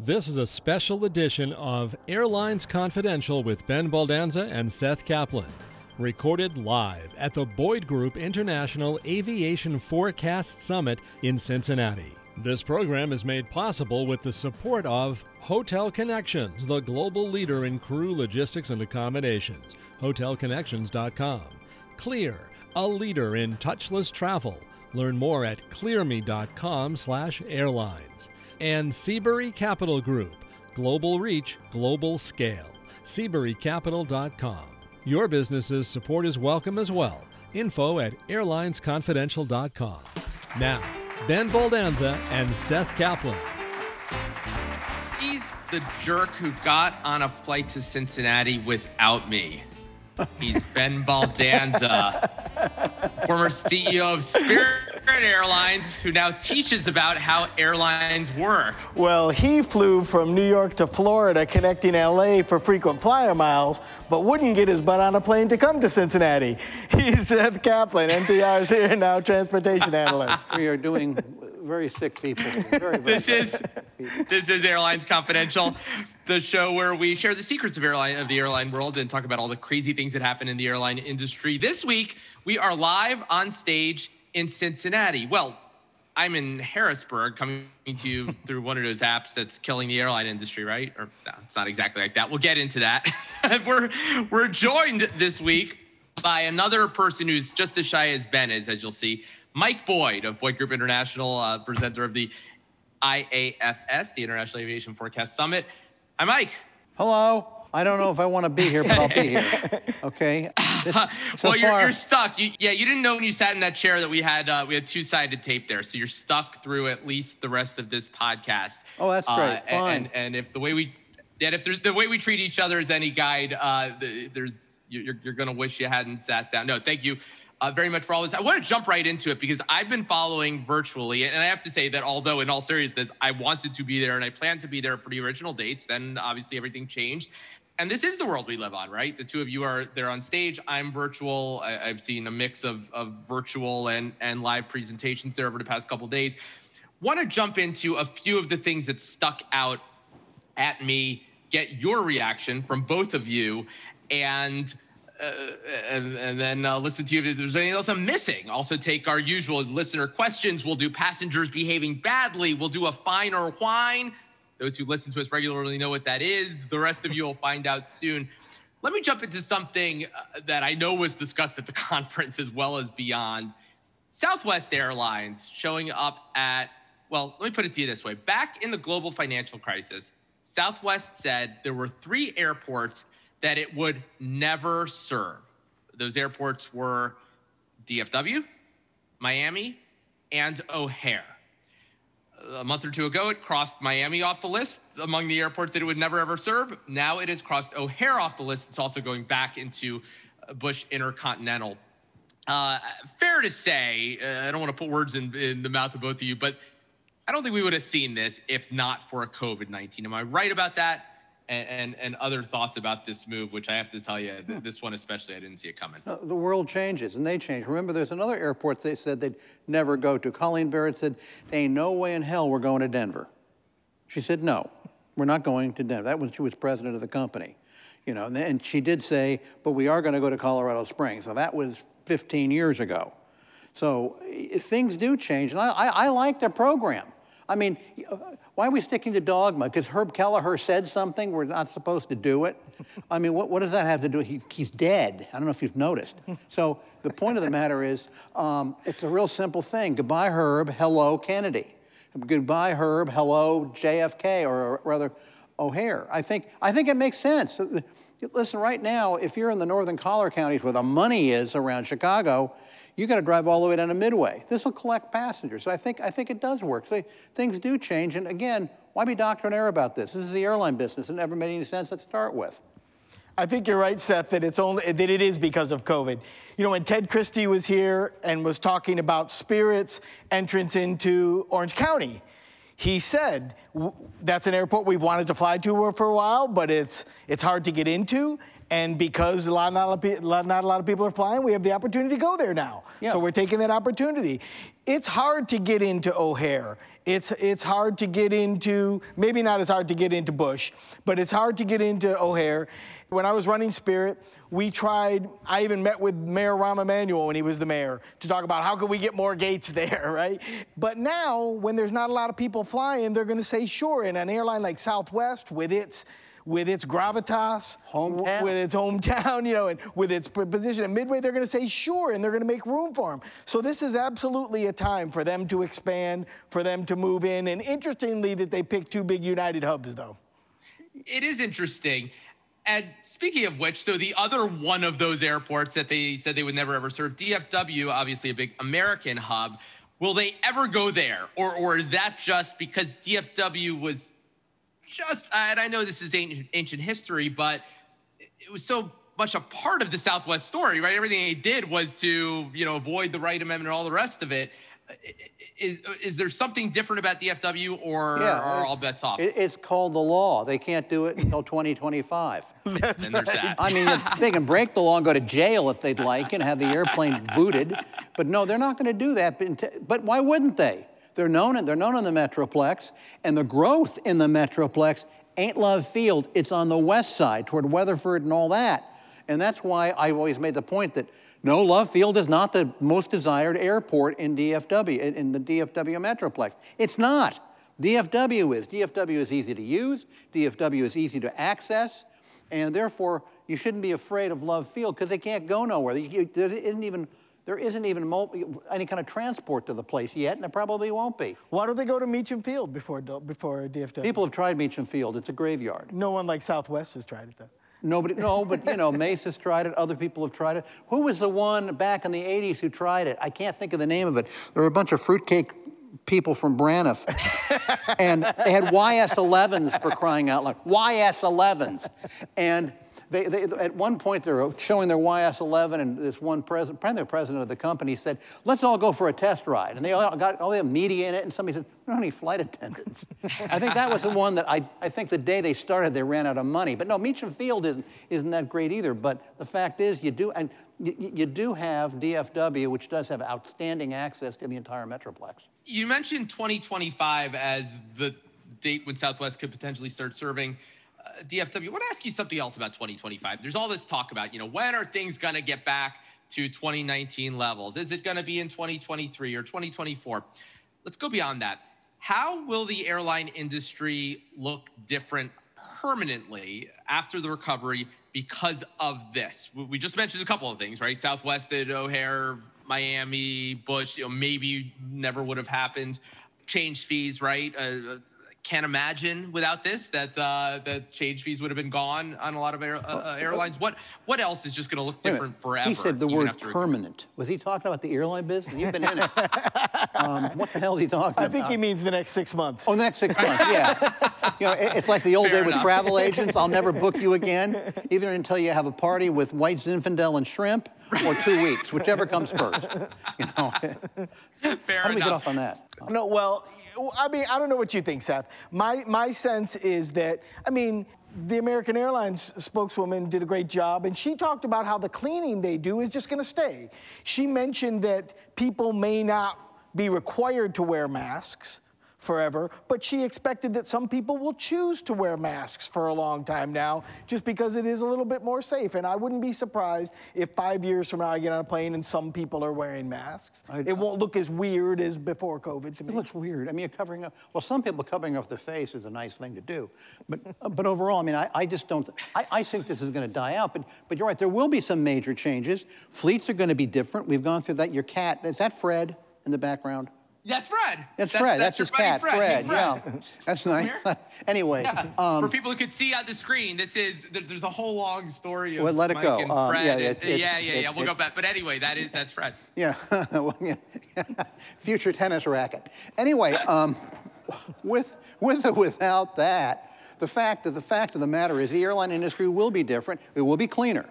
This is a special edition of Airlines Confidential with Ben Baldanza and Seth Kaplan, recorded live at the Boyd Group International Aviation Forecast Summit in Cincinnati. This program is made possible with the support of Hotel Connections, the global leader in crew logistics and accommodations. HotelConnections.com. Clear, a leader in touchless travel. Learn more at clearme.com/airlines and Seabury Capital Group. Global reach, global scale. SeaburyCapital.com. Your business's support is welcome as well. Info at airlinesconfidential.com. Now, Ben Baldanza and Seth Kaplan. He's the jerk who got on a flight to Cincinnati without me. He's Ben Baldanza, former CEO of Spirit Airlines, who now teaches about how airlines work. Well, he flew from New York to Florida, connecting LA for frequent flyer miles, but wouldn't get his butt on a plane to come to Cincinnati. He's Seth Kaplan, NPR's here now transportation analyst. We are doing very sick people. Very, very This is this is Airlines Confidential, the show where we share the secrets of airline of the airline world and talk about all the crazy things that happen in the airline industry. This week we are live on stage in Cincinnati. Well, I'm in Harrisburg, coming to you through one of those apps that's killing the airline industry, right? Or no, it's not exactly like that. We'll get into that. we're we're joined this week by another person who's just as shy as Ben is, as you'll see. Mike Boyd of Boyd Group International, uh, presenter of the IAFS, the International Aviation Forecast Summit. Hi, Mike. Hello. I don't know if I want to be here, but I'll be here. Okay. So well, you're, you're stuck. You, yeah, you didn't know when you sat in that chair that we had uh, we had two sided tape there, so you're stuck through at least the rest of this podcast. Oh, that's great. Uh, Fine. And, and if the way we and if there's the way we treat each other is any guide, uh, the, there's you're you're gonna wish you hadn't sat down. No, thank you. Uh, very much for all this. I want to jump right into it because I've been following virtually, and I have to say that although, in all seriousness, I wanted to be there and I planned to be there for the original dates, then obviously everything changed and this is the world we live on, right? The two of you are there on stage. I'm virtual. I, have seen a mix of, of virtual and, and live presentations there over the past couple days. Want to jump into a few of the things that stuck out at me, get your reaction from both of you, and uh, and, and then uh, listen to you if there's anything else I'm missing. Also, take our usual listener questions. We'll do passengers behaving badly. We'll do a fine or whine. Those who listen to us regularly know what that is. The rest of you will find out soon. Let me jump into something uh, that I know was discussed at the conference as well as beyond. Southwest Airlines showing up at, well, let me put it to you this way. Back in the global financial crisis, Southwest said there were three airports that it would never serve. Those airports were DFW, Miami, and O'Hare a month or two ago, it crossed Miami off the list among the airports that it would never ever serve. Now it has crossed O'Hare off the list. It's also going back into Bush Intercontinental. Uh, fair to say, uh, I don't want to put words in, in the mouth of both of you, but I don't think we would have seen this if not for a COVID 19. Am I right about that? And, and, and other thoughts about this move, which I have to tell you, th- this one especially, I didn't see it coming. Uh, the world changes and they change. Remember, there's another airport they said they'd never go to. Colleen Barrett said, Ain't no way in hell we're going to Denver. She said, No, we're not going to Denver. That was she was president of the company. You know, and, then she did say, but we are going to go to Colorado Springs. So that was 15 years ago. So things do change, and I, I, I like the program. I mean, why are we sticking to dogma? Because Herb Kelleher said something, we're not supposed to do it. I mean, what, what does that have to do? He, he's dead. I don't know if you've noticed. So the point of the matter is, um, it's a real simple thing. Goodbye, Herb. Hello, Kennedy. Goodbye, Herb. Hello, JFK, or rather, O'Hare. I think, I think it makes sense. Listen, right now, if you're in the northern collar counties where the money is around Chicago, you got to drive all the way down to Midway. This will collect passengers. So I think, I think it does work. So things do change. And again, why be doctrinaire about this? This is the airline business. It never made any sense to start with. I think you're right, Seth, that it's only that it is because of COVID. You know, when Ted Christie was here and was talking about Spirit's entrance into Orange County, he said that's an airport we've wanted to fly to for a while, but it's it's hard to get into. And because a lot, not, a lot, not a lot of people are flying, we have the opportunity to go there now. Yeah. So we're taking that opportunity. It's hard to get into O'Hare. It's, it's hard to get into, maybe not as hard to get into Bush, but it's hard to get into O'Hare. When I was running Spirit, we tried, I even met with Mayor Rahm Emanuel when he was the mayor to talk about how could we get more gates there, right? But now, when there's not a lot of people flying, they're gonna say sure. And an airline like Southwest, with its with its gravitas, Hometown. with its hometown, you know, and with its position at Midway, they're going to say sure, and they're going to make room for them. So this is absolutely a time for them to expand, for them to move in. And interestingly, that they picked two big United hubs, though. It is interesting. And speaking of which, so the other one of those airports that they said they would never ever serve, DFW, obviously a big American hub. Will they ever go there? Or, or is that just because DFW was just, and I know this is ancient, ancient history, but it was so much a part of the Southwest story, right? Everything they did was to, you know, avoid the Wright Amendment and all the rest of it. Is, is there something different about DFW or Yeah, are all bets off? It's called the law. They can't do it until 2025. That's and there's that. I mean, they can break the law and go to jail if they'd like and have the airplane booted, but no, they're not going to do that. But, but why wouldn't they? They're known, they're known in the Metroplex, and the growth in the Metroplex ain't Love Field. It's on the west side toward Weatherford and all that. And that's why I've always made the point that no, Love Field is not the most desired airport in DFW, in- the DFW Metroplex. It's not. DFW is. DFW is easy to use, DFW is easy to access, and therefore you shouldn't be afraid of Love Field because they can't go nowhere. You- There isn't even, there isn't even mul- any kind of transport to the place yet, and there probably won't be. Why don't they go to Meacham Field before, before DFW? People have tried Meacham Field, it's a graveyard. no one like Southwest has tried it, though. Nobody, no, but you know, Mace's tried it, other people have tried it. Who was the one back in the 80s who tried it? I can't think of the name of it. There were a bunch of fruitcake people from Braniff. and they had YS11s for crying out loud. YS11s. And they, they, at one point, they were showing their YS11, and this one president, probably the president of the company said, let's all go for a test ride. And they all got all the media in it, and somebody said, we don't any flight attendants. I think that was the one that I, I think the day they started, they ran out of money. But no, Meacham Field isn't, isn't that great either. But the fact is, you do, and you, you do have DFW, which does have outstanding access to the entire Metroplex. you mentioned 2025 as the date when Southwest could potentially start serving DFW. I want to ask you something else about 2025. There's all this talk about, you know, when are things going to get back to 2019 levels? Is it going to be in 2023 or 2024? Let's go beyond that. How will the airline industry look different permanently after the recovery because of this? We- just mentioned a couple of things, right? Southwest at O'Hare, Miami, Bush, you know, maybe never would have happened. Change fees, right? Uh, can't imagine without this that uh, that change fees would have been gone on a lot of air, uh, uh, airlines. What what else is just going to look different forever? He said the word after recovery? permanent. Was he talking about the airline business? You've been in it. um, what the hell is he talking about? I think he means the next six months. Oh, next six months, yeah. you know, it- it's like the old Fair day with travel agents. I'll never book you again, either until you have a party with white Zinfandel and shrimp, or two weeks, whichever comes first. You know, Fair how do we get off on that? No, well, I mean, I don't know what you think, Seth. My my sense is that I mean, the American Airlines spokeswoman did a great job, and she talked about how the cleaning they do is just going to stay. She mentioned that people may not be required to wear masks forever, but she expected that some people will choose to wear masks for a long time now, just because it is a little bit more safe. And I wouldn't be surprised if five years from now I get on a plane and some people are wearing masks. I- it won't look as weird as before COVID to me. It looks weird. I mean, you're covering up. Well, some people covering up their face is a nice thing to do, but uh, but overall, I mean, I, I just don't. I, I think this is going to die out. But but you're right. There will be some major changes. Fleets are going to be different. We've gone through that. Your cat is that Fred in the background? That's Fred. That's, Fred. That's, your his cat, Fred. Hey, Yeah, that's nice. anyway, Yeah. um, For people who could see on the screen, this is there's a whole long story of Well, let it Mike go. and Um, Fred. yeah, and- it- it- yeah, yeah, it- yeah. We'll it- go back. But anyway, that is that's Fred. Yeah, future tennis racket. Anyway, um, with with or without that, the fact of the fact of the matter is the airline industry will be different. It will be cleaner.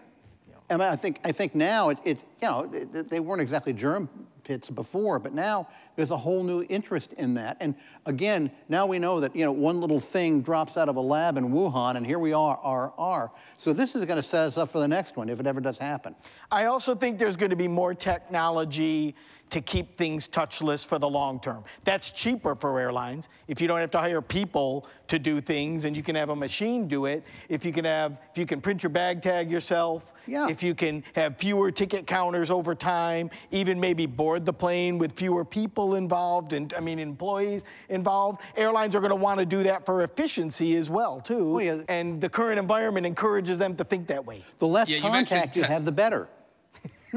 And I think I think now it, it's you know it- it- they weren't exactly germ pits before, but now there's a whole new interest in that. And again, now we know that you know one little thing drops out of a lab in Wuhan, and here we are, are, are. So this is going to set us up for the next one if it ever does happen. I also think there's going to be more technology to keep things touchless for the long term. That's cheaper for airlines if you don't have to hire people to do things and you can have a machine do it. If you can have if you can print your bag tag yourself, Yeah. if you can have fewer ticket counters over time, even maybe board the plane with fewer people involved and I mean employees involved. Airlines are going to want to do that for efficiency as well too. Well, yeah. And the current environment encourages them to think that way. The less Yeah, contact you te- have, the better.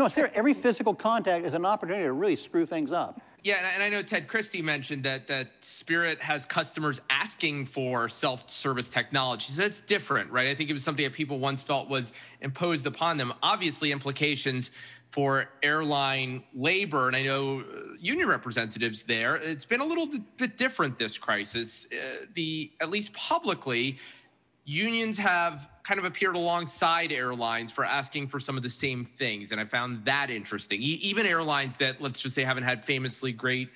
No, seriously, every physical contact is an opportunity to really screw things up. Yeah, and I- know Ted Christie mentioned that that Spirit has customers asking for self-service technology. So that's different, right? I think it was something that people once felt was imposed upon them. Obviously, implications for airline labor, and I know uh, union representatives there. It's been a little bit different this crisis. Uh, the at least publicly, unions have kind of appeared alongside airlines for asking for some of the same things and i found that interesting. E- even airlines that let's just say haven't had famously great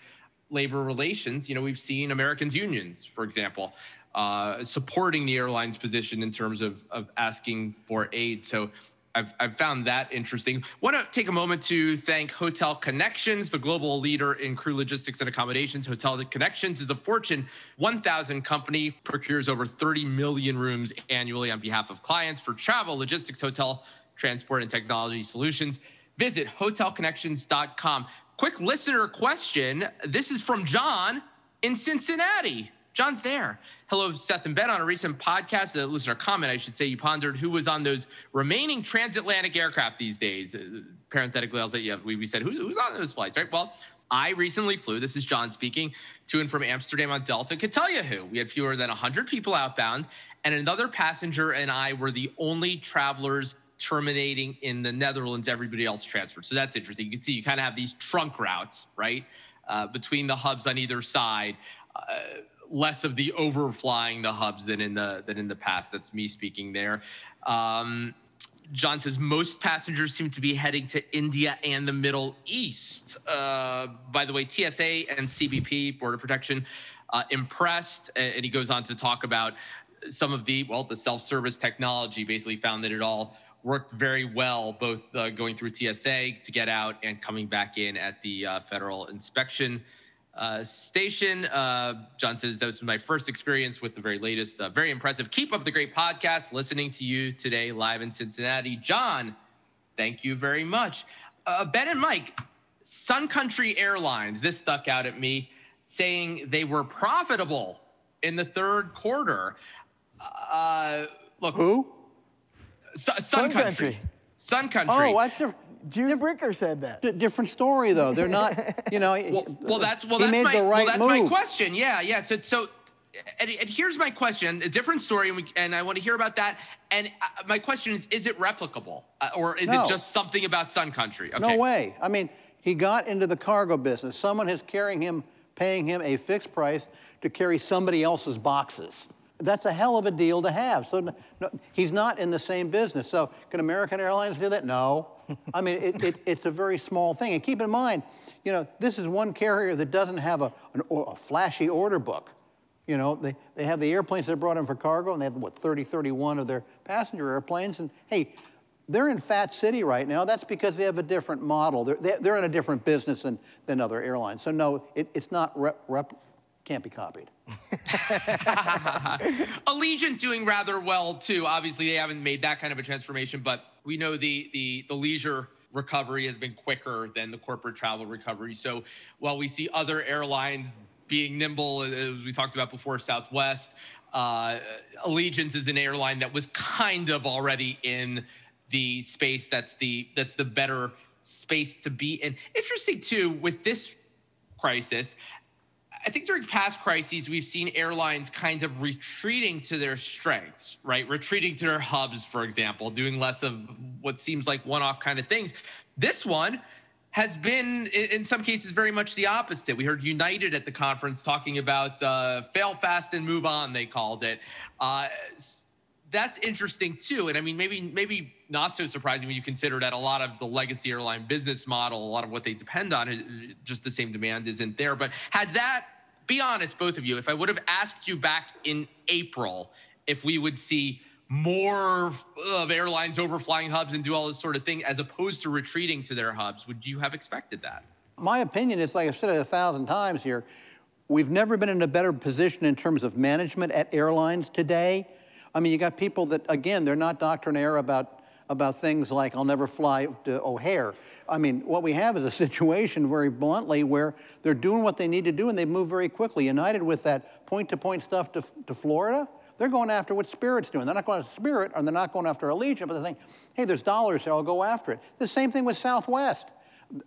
labor relations you know we've seen americans unions for example uh, supporting the airlines position in terms of, of asking for aid. So I've, I've found that interesting. Want to take a moment to thank Hotel Connections, the global leader in crew logistics and accommodations. Hotel Connections is a Fortune 1000 company, procures over 30 million rooms annually on behalf of clients for travel, logistics, hotel, transport, and technology solutions. Visit hotelconnections.com. Quick listener question. This is from John in Cincinnati. John's there. Hello, Seth and Ben. On a recent podcast, a listener comment, I should say, you pondered who was on those remaining transatlantic aircraft these days. Uh, parenthetically, I'll say, yeah, we, we said, who's, who's on those flights, right? Well, I recently flew, this is John speaking, to and from Amsterdam on Delta. Could tell you who. We had fewer than 100 people outbound, and another passenger and I were the only travelers terminating in the Netherlands. Everybody else transferred. So that's interesting. You can see you kind of have these trunk routes, right? Uh, between the hubs on either side. Uh, less of the overflying the hubs than in the than in the past. That's me speaking there. Um, John says most passengers seem to be heading to India and the Middle East. Uh, by the way, TSA and CBP, Border Protection, uh, impressed, and he goes on to talk about some of the well, the self-service technology. Basically, found that it all worked very well, both uh, going through TSA to get out and coming back in at the uh, federal inspection uh, station. Uh, John says that was my first experience with the very latest. Uh, very impressive. Keep up the great podcast. Listening to you today live in Cincinnati. John, thank you very much. Uh, ben and Mike, Sun Country Airlines, this stuck out at me, saying they were profitable in the third quarter. Uh, look, Who? Su- Sun, Sun Country. Country. Sun Country. Oh? Diff- Jude Bricker said that. di- different story though. They're not. You know. well, well, that's well, he that's made my the right well, that's move. my question. Yeah, yeah. So, so, and, and here's my question: a different story, and, we, and I want to hear about that. And uh, my question is: Is it replicable, uh, or is No. it just something about Sun Country? Okay. No way. I mean, he got into the cargo business. Someone is carrying him, paying him a fixed price to carry somebody else's boxes. That's a hell of a deal to have. So no, he's not in the same business. So can American Airlines do that? No. I mean, it, it, it's a very small thing. And keep in mind, you know, this is one carrier that doesn't have a, an, a flashy order book. You know, they, they have the airplanes they brought in for cargo, and they have, what, 30, 31 of their passenger airplanes. And hey, they're in Fat City right now. That's because they have a different model. They're, they're, they're in a different business than, than other airlines. So, no, it, it's not rep, rep, can't be copied. Allegiant doing rather well too. Obviously, they haven't made that kind of a transformation, but we know the the the leisure recovery has been quicker than the corporate travel recovery. So while we see other airlines being nimble, as we talked about before, Southwest, uh, Allegiant is an airline that was kind of already in the space that's the that's the better space to be in. Interesting too with this crisis. I think during past crises, we've seen airlines kind of retreating to their strengths, right? Retreating to their hubs, for example, doing less of what seems like one off kind of things. This one has been, in some cases, very much the opposite. We heard United at the conference talking about uh, fail fast and move on, they called it. Uh, that's interesting too. And I mean, maybe maybe not so surprising when you consider that a lot of the legacy airline business model, a lot of what they depend on, just the same demand isn't there. But has that? Be honest, both of you. If I would have asked you back in April if we would see more of airlines overflying hubs and do all this sort of thing as opposed to retreating to their hubs, would you have expected that? My opinion is, like I've said it a thousand times here, we've never been in a better position in terms of management at airlines today. I mean, you got people that, again, they're not doctrinaire about, about things like, I'll never fly to O'Hare. I mean, what we have is a situation, very bluntly, where they're doing what they need to do and they move very quickly. United with that point to point stuff to, to Florida, they're going after what Spirit's doing. They're not going after Spirit, or they're not going after Allegiant, but they're saying, hey, there's dollars here, I'll go after it. The same thing with Southwest.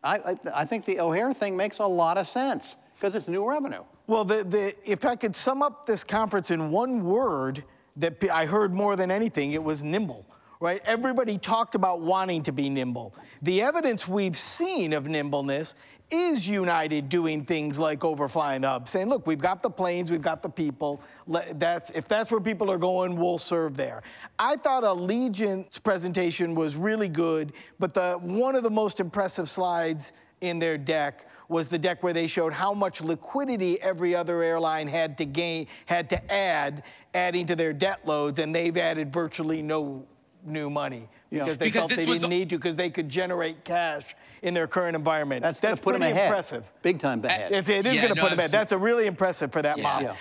I, I, I think the O'Hare thing makes a lot of sense because it's new revenue. Well, the, the, if I could sum up this conference in one word that I heard more than anything, it was nimble right? Everybody talked about wanting to be nimble. The evidence we've seen of nimbleness is United doing things like overflying the hub, saying, look, we've got the planes, we've got the people. That's, if that's where people are going, we'll serve there. I thought Allegiant's presentation was really good, but the, one of the most impressive slides in their deck was the deck where they showed how much liquidity every other airline had to gain, had to add, adding to their debt loads, and they've added virtually no new money yeah. because they because felt they didn't need to because they could generate cash in their current environment. That's, that's pretty impressive. Big time ahead. It's, it is yeah, going to no, put them ahead. That's a really impressive for that yeah. model.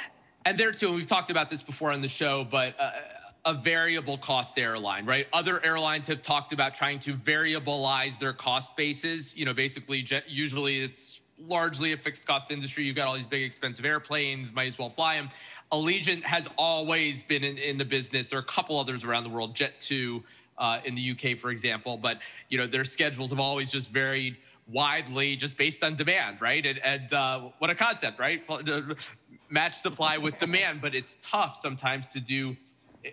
And there too, we've talked about this before on the show, but uh, a variable cost airline, right? Other airlines have talked about trying to variabilize their cost bases. You know, basically, usually it's largely a fixed cost industry. You've got all these big expensive airplanes, might as well fly them. Allegiant has always been in, in the business. There are a couple others around the world, Jet2 uh, in the UK, for example, but you know their schedules have always just varied widely just based on demand, right? And, and uh, what a concept, right? Match supply with demand, but it's tough sometimes to do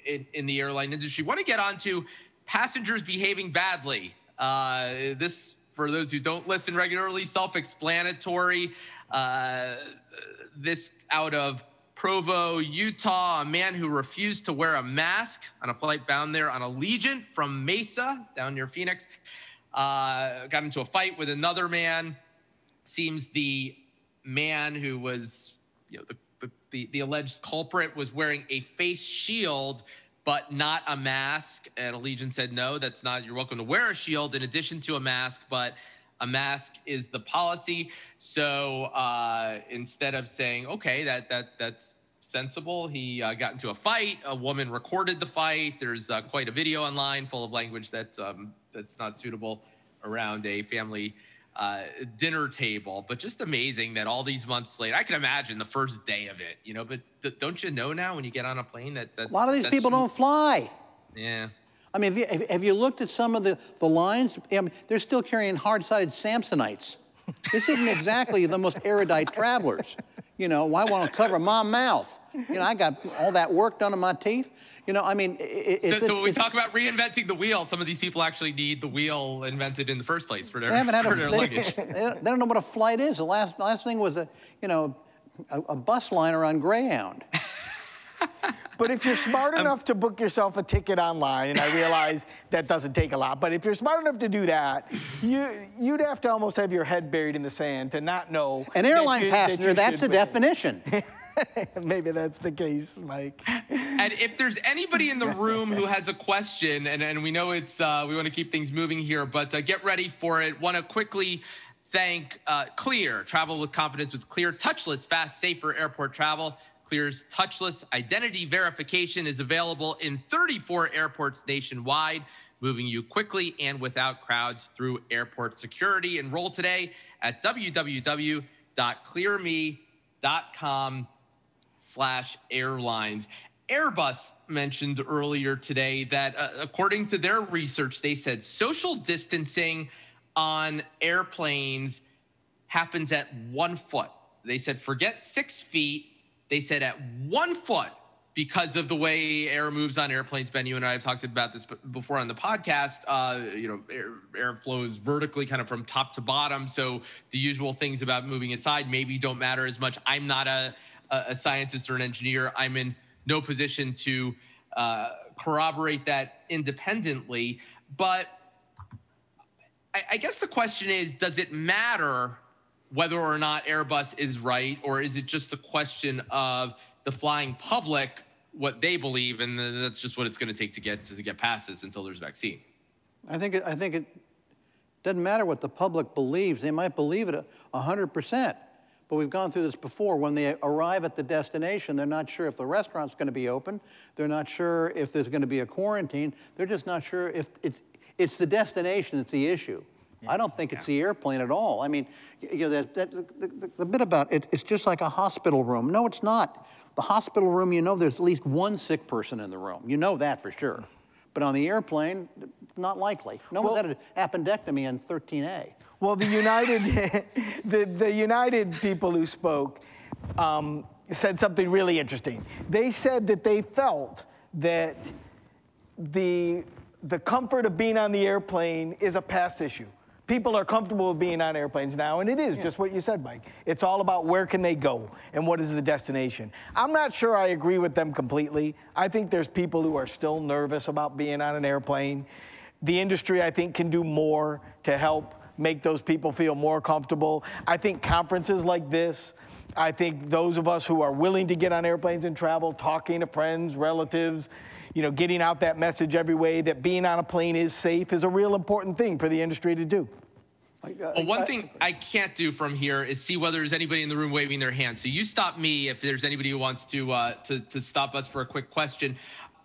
in, in the airline industry. Want to get on to passengers behaving badly. Uh, this, for those who don't listen regularly, self-explanatory. Uh, this out of Provo, Utah, a man who refused to wear a mask on a flight bound there on Allegiant from Mesa down near Phoenix. Uh, got into a fight with another man. Seems the man who was, you know, the, the, the, the alleged culprit was wearing a face shield, but not a mask. And Allegiant said, no, that's not, you're welcome to wear a shield in addition to a mask, but a mask is the policy. So uh, instead of saying, okay, that that that's sensible, he uh, got into a fight. A woman recorded the fight. There's uh, quite a video online full of language that um, that's not suitable around a family uh, dinner table. But just amazing that all these months later, I can imagine the first day of it, you know. But th- don't you know now when you get on a plane that a lot of these people don't fly. Yeah. I mean, have you, have you looked at some of the, the lines? I mean, they're still carrying hard-sided Samsonites. This isn't exactly the most erudite travelers. You know, why want to cover my mouth? You know, I got all that work done on my teeth. You know, I mean, it, so, so when we talk about reinventing the wheel, some of these people actually need the wheel invented in the first place for their, they haven't had a, their they, luggage. They, they don't know what a flight is. The last last thing was a, you know, a, a bus liner on Greyhound. But if you're smart enough to book yourself a ticket online, and I realize that doesn't take a lot, but if you're smart enough to do that, you, you'd have to almost have your head buried in the sand to not know. An airline you, passenger, that that's the definition. Maybe that's the case, Mike. And if there's anybody in the room who has a question, and, and we know it's uh, we want to keep things moving here, but uh, get ready for it. Want to quickly thank uh, Clear. Travel with confidence with Clear, touchless, fast, safer airport travel. Clear's touchless identity verification is available in 34 airports nationwide, moving you quickly and without crowds through airport security. Enroll today at www.clearme.com slash airlines. Airbus mentioned earlier today that uh, according to their research, they said social distancing on airplanes happens at one foot. They said forget six feet they said at one foot, because of the way air moves on airplanes, Ben, you and I have talked about this before on the podcast. Uh, you know, air, air, flows vertically, kind of from top to bottom. So the usual things about moving aside maybe don't matter as much. I'm not a, a scientist or an engineer. I'm in no position to uh, corroborate that independently. But I, I guess the question is does it matter whether or not Airbus is right, or is it just a question of the flying public what they believe, and that's just what it's going to take to get to get past this until there's a vaccine? I think it, I think it doesn't matter what the public believes. They might believe it hundred percent, but we've gone through this before. When they arrive at the destination, they're not sure if the restaurant's going to be open. They're not sure if there's going to be a quarantine. They're just not sure if it's it's the destination that's the issue. I don't think it's the airplane at all. I mean, you know, that, that, the, the, the bit about it, it's just like a hospital room. No, it's not. The hospital room, you know, there's at least one sick person in the room. You know that for sure. But on the airplane, not likely. No well, one's had an appendectomy in 13A. Well, the United, the, the United people who spoke um, said something really interesting. They said that they felt that the, the comfort of being on the airplane is a past issue people are comfortable with being on airplanes now, and it is yeah. just what you said, Mike. It's all about where can they go and what is the destination. I'm not sure I agree with them completely. I think there's people who are still nervous about being on an airplane. The industry, I think, can do more to help make those people feel more comfortable. I think conferences like this, I think those of us who are willing to get on airplanes and travel, talking to friends, relatives, you know, getting out that message every way that being on a plane is safe is a real important thing for the industry to do. Well, one thing I can't do from here is see whether there's anybody in the room waving their hand. So you stop me if there's anybody who wants to uh, to to stop us for a quick question.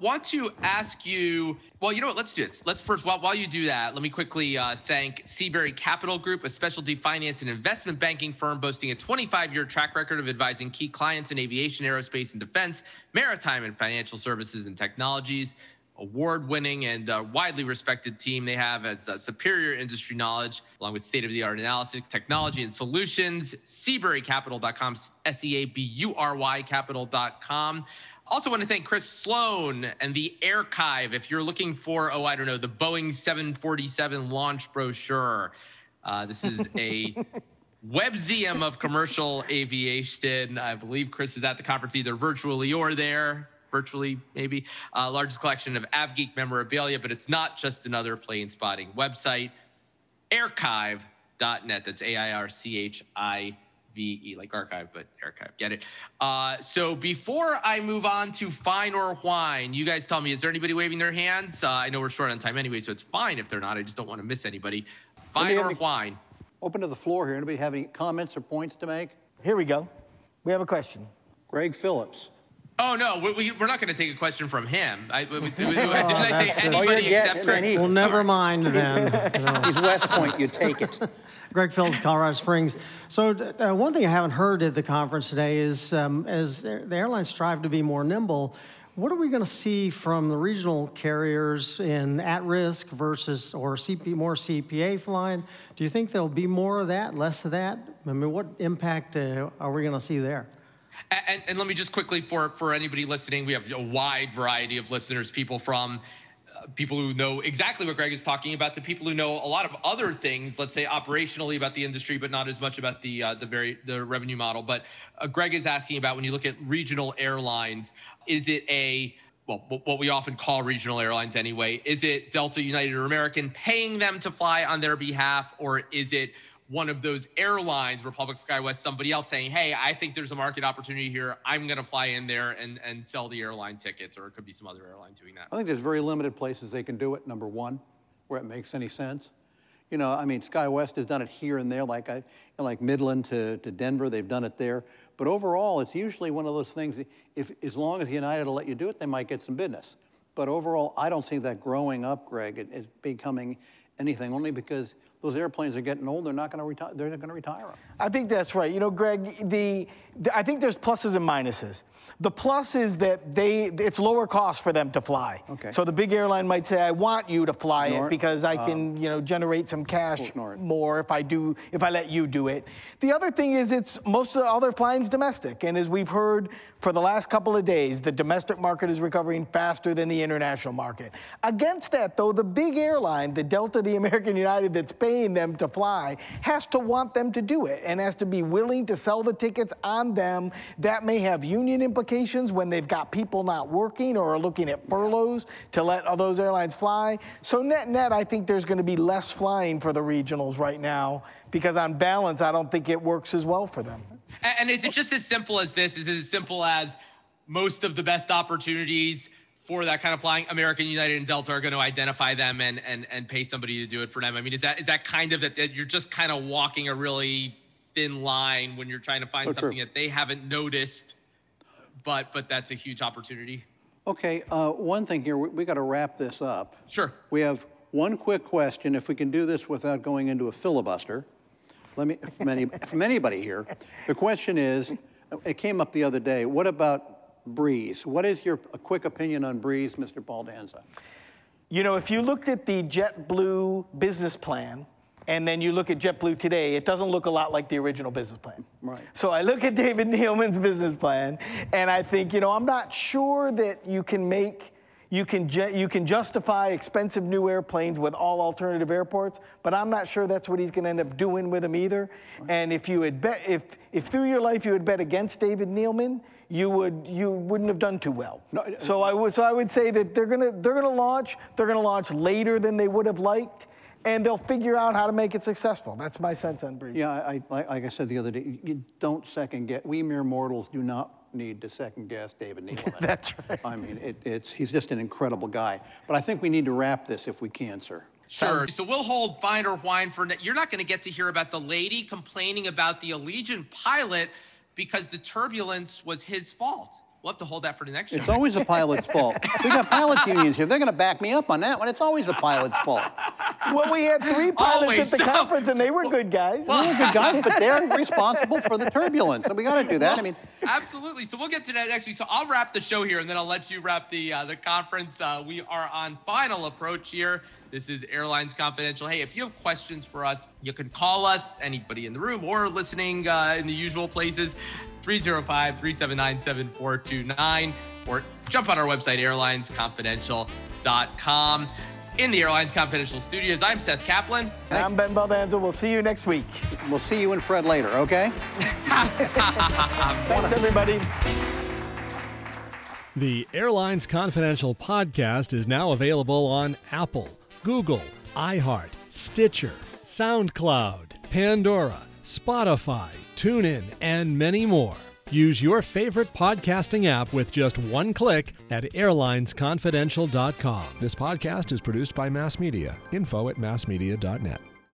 Want to ask you well you know what? Let's do this. Let's first while, while you do that let me quickly uh, thank seabury capital group a specialty finance and investment banking firm boasting a 25-year track record of advising key clients in aviation aerospace and defense maritime and financial services and technologies award-winning and uh, widely respected team they have as uh, superior industry knowledge along with state-of-the-art analysis technology and solutions seaburycapital.com s-e-a-b-u-r-y capital.com also, want to thank Chris Sloan and the Airchive. If you're looking for, oh, I don't know, the Boeing 747 launch brochure, uh, this is a webzium of commercial aviation. I believe Chris is at the conference either virtually or there, virtually maybe. Uh, largest collection of AvGeek memorabilia, but it's not just another plane spotting website. Airchive.net. That's A I R C H I V-E, like archive, but Airchive. Get it? Uh, so before I move on to fine or wine you guys tell me, is there anybody waving their hands? Uh, I know we're short on time anyway, so it's fine if they're not. I just don't want to miss anybody. Fine or wine Open to the floor here. Anybody have any comments or points to make? Here we go. We have a question. Greg Phillips. Oh no, we, are not going to take a question from him. I, we, did I say anybody oh, except Greg? Well, never mind then. He's West Point. You take it. Greg Phillips, Colorado Springs. So uh, one thing I haven't heard at the conference today is um, as the airlines strive to be more nimble, what are we going to see from the regional carriers in at-risk versus or CP, more CPA flying? Do you think there'll be more of that, less of that? I mean, what impact uh, are we going to see there? And, and, let me just quickly, for, for anybody listening, we have a wide variety of listeners, people from uh, people who know exactly what Greg is talking about to people who know a lot of other things, let's say operationally about the industry, but not as much about the uh, the very the revenue model. But uh, Greg is asking about when you look at regional airlines, is it a well, what we often call regional airlines anyway. Is it Delta, United, or American paying them to fly on their behalf, or is it one of those airlines, Republic SkyWest, somebody else saying, "Hey, I think there's a market opportunity here. I'm going to fly in there and and sell the airline tickets," or it could be some other airline doing that. I think there's very limited places they can do it. Number one, where it makes any sense. You know, I mean, SkyWest has done it here and there, like I, like Midland to, to Denver, they've done it there. But overall, it's usually one of those things. If as long as United will let you do it, they might get some business. But overall, I don't see that growing up, Greg, as becoming anything. Only because those airplanes are getting old. They're not going to retire. They're going to retire them. I think that's right. You know, Greg, the, the, I think there's pluses and minuses. The plus is that they it's lower cost for them to fly. Okay. So the big airline might say, I want you to fly Nor- it because I can, um, you know, generate some cash more if I do if I let you do it. The other thing is it's most of the other flying's domestic, and as we've heard for the last couple of days, the domestic market is recovering faster than the international market. Against that, though, the big airline, the Delta, the American United, that's paying them to fly has to want them to do it and has to be willing to sell the tickets on them. That may have union implications when they've got people not working or are looking at furloughs to let those airlines fly. So, net net, I think there's going to be less flying for the regionals right now because, on balance, I don't think it works as well for them. And is it just as simple as this? Is it as simple as most of the best opportunities for that kind of flying, American, United, and Delta are going to identify them and and and pay somebody to do it for them? I mean, is that is that kind of that, that you're just kind of walking a really thin line when you're trying to find So something true. that they haven't noticed, but but that's a huge opportunity. Okay, uh, one thing here, we, we got to wrap this up. Sure. We have one quick question. If we can do this without going into a filibuster, let me from, any, from anybody here. The question is, it came up the other day. What about Breeze? What is your a quick opinion on Breeze, Mr. Baldanza? You know, if you looked at the JetBlue business plan and then you look at JetBlue today, it doesn't look a lot like the original business plan. Right. So I look at David Neeleman's business plan and I think, you know, I'm not sure that you can make you can ju- you can justify expensive new airplanes with all alternative airports, but I'm not sure that's what he's going to end up doing with them either. And if you had bet if if through your life you had bet against David Neeleman, you would you wouldn't have done too well. Uh, so I would so I would say that they're gonna they're gonna launch they're gonna launch later than they would have liked, and they'll figure out how to make it successful. That's my sense on Breeze. Yeah, I, I, like like I said the other day, you don't second guess. We mere mortals do not need to second guess David Neeleman. That's right. I mean, it, it's he's just an incredible guy. But I think we need to wrap this if we can, sir. Sure. So we'll hold fine or whine for. You're not going to get to hear about the lady complaining about the Allegiant pilot because the turbulence was his fault. We'll have to hold that for the next show. It's always the pilot's fault. We got pilots unions here. They're going to back me up on that one. It's always the pilot's fault. Well, we had three pilots Always at the so. conference, and they were good guys. They're good guys, but they're responsible for the turbulence. And we got to do that. I mean, Absolutely. So we'll get to that actually. So I'll wrap the show here, and then I'll let you wrap the uh, the conference. Uh, we are on final approach here. This is Airlines Confidential. Hey, if you have questions for us, you can call us. Anybody in the room or listening uh, in the usual places. 305-379-7429 or jump on our website airlinesconfidential.com in the airlines confidential studios i'm seth kaplan I'm Ben Baldanza. We'll see you next week. we'll see you and Fred later, okay? Thanks, everybody. The Airlines Confidential podcast is now available on Apple, Google, iHeart, Stitcher, SoundCloud, Pandora, Spotify, TuneIn, and many more. Use your favorite podcasting app with just one click at airlinesconfidential.com. This podcast is produced by Mass Media. Info at massmedia.net.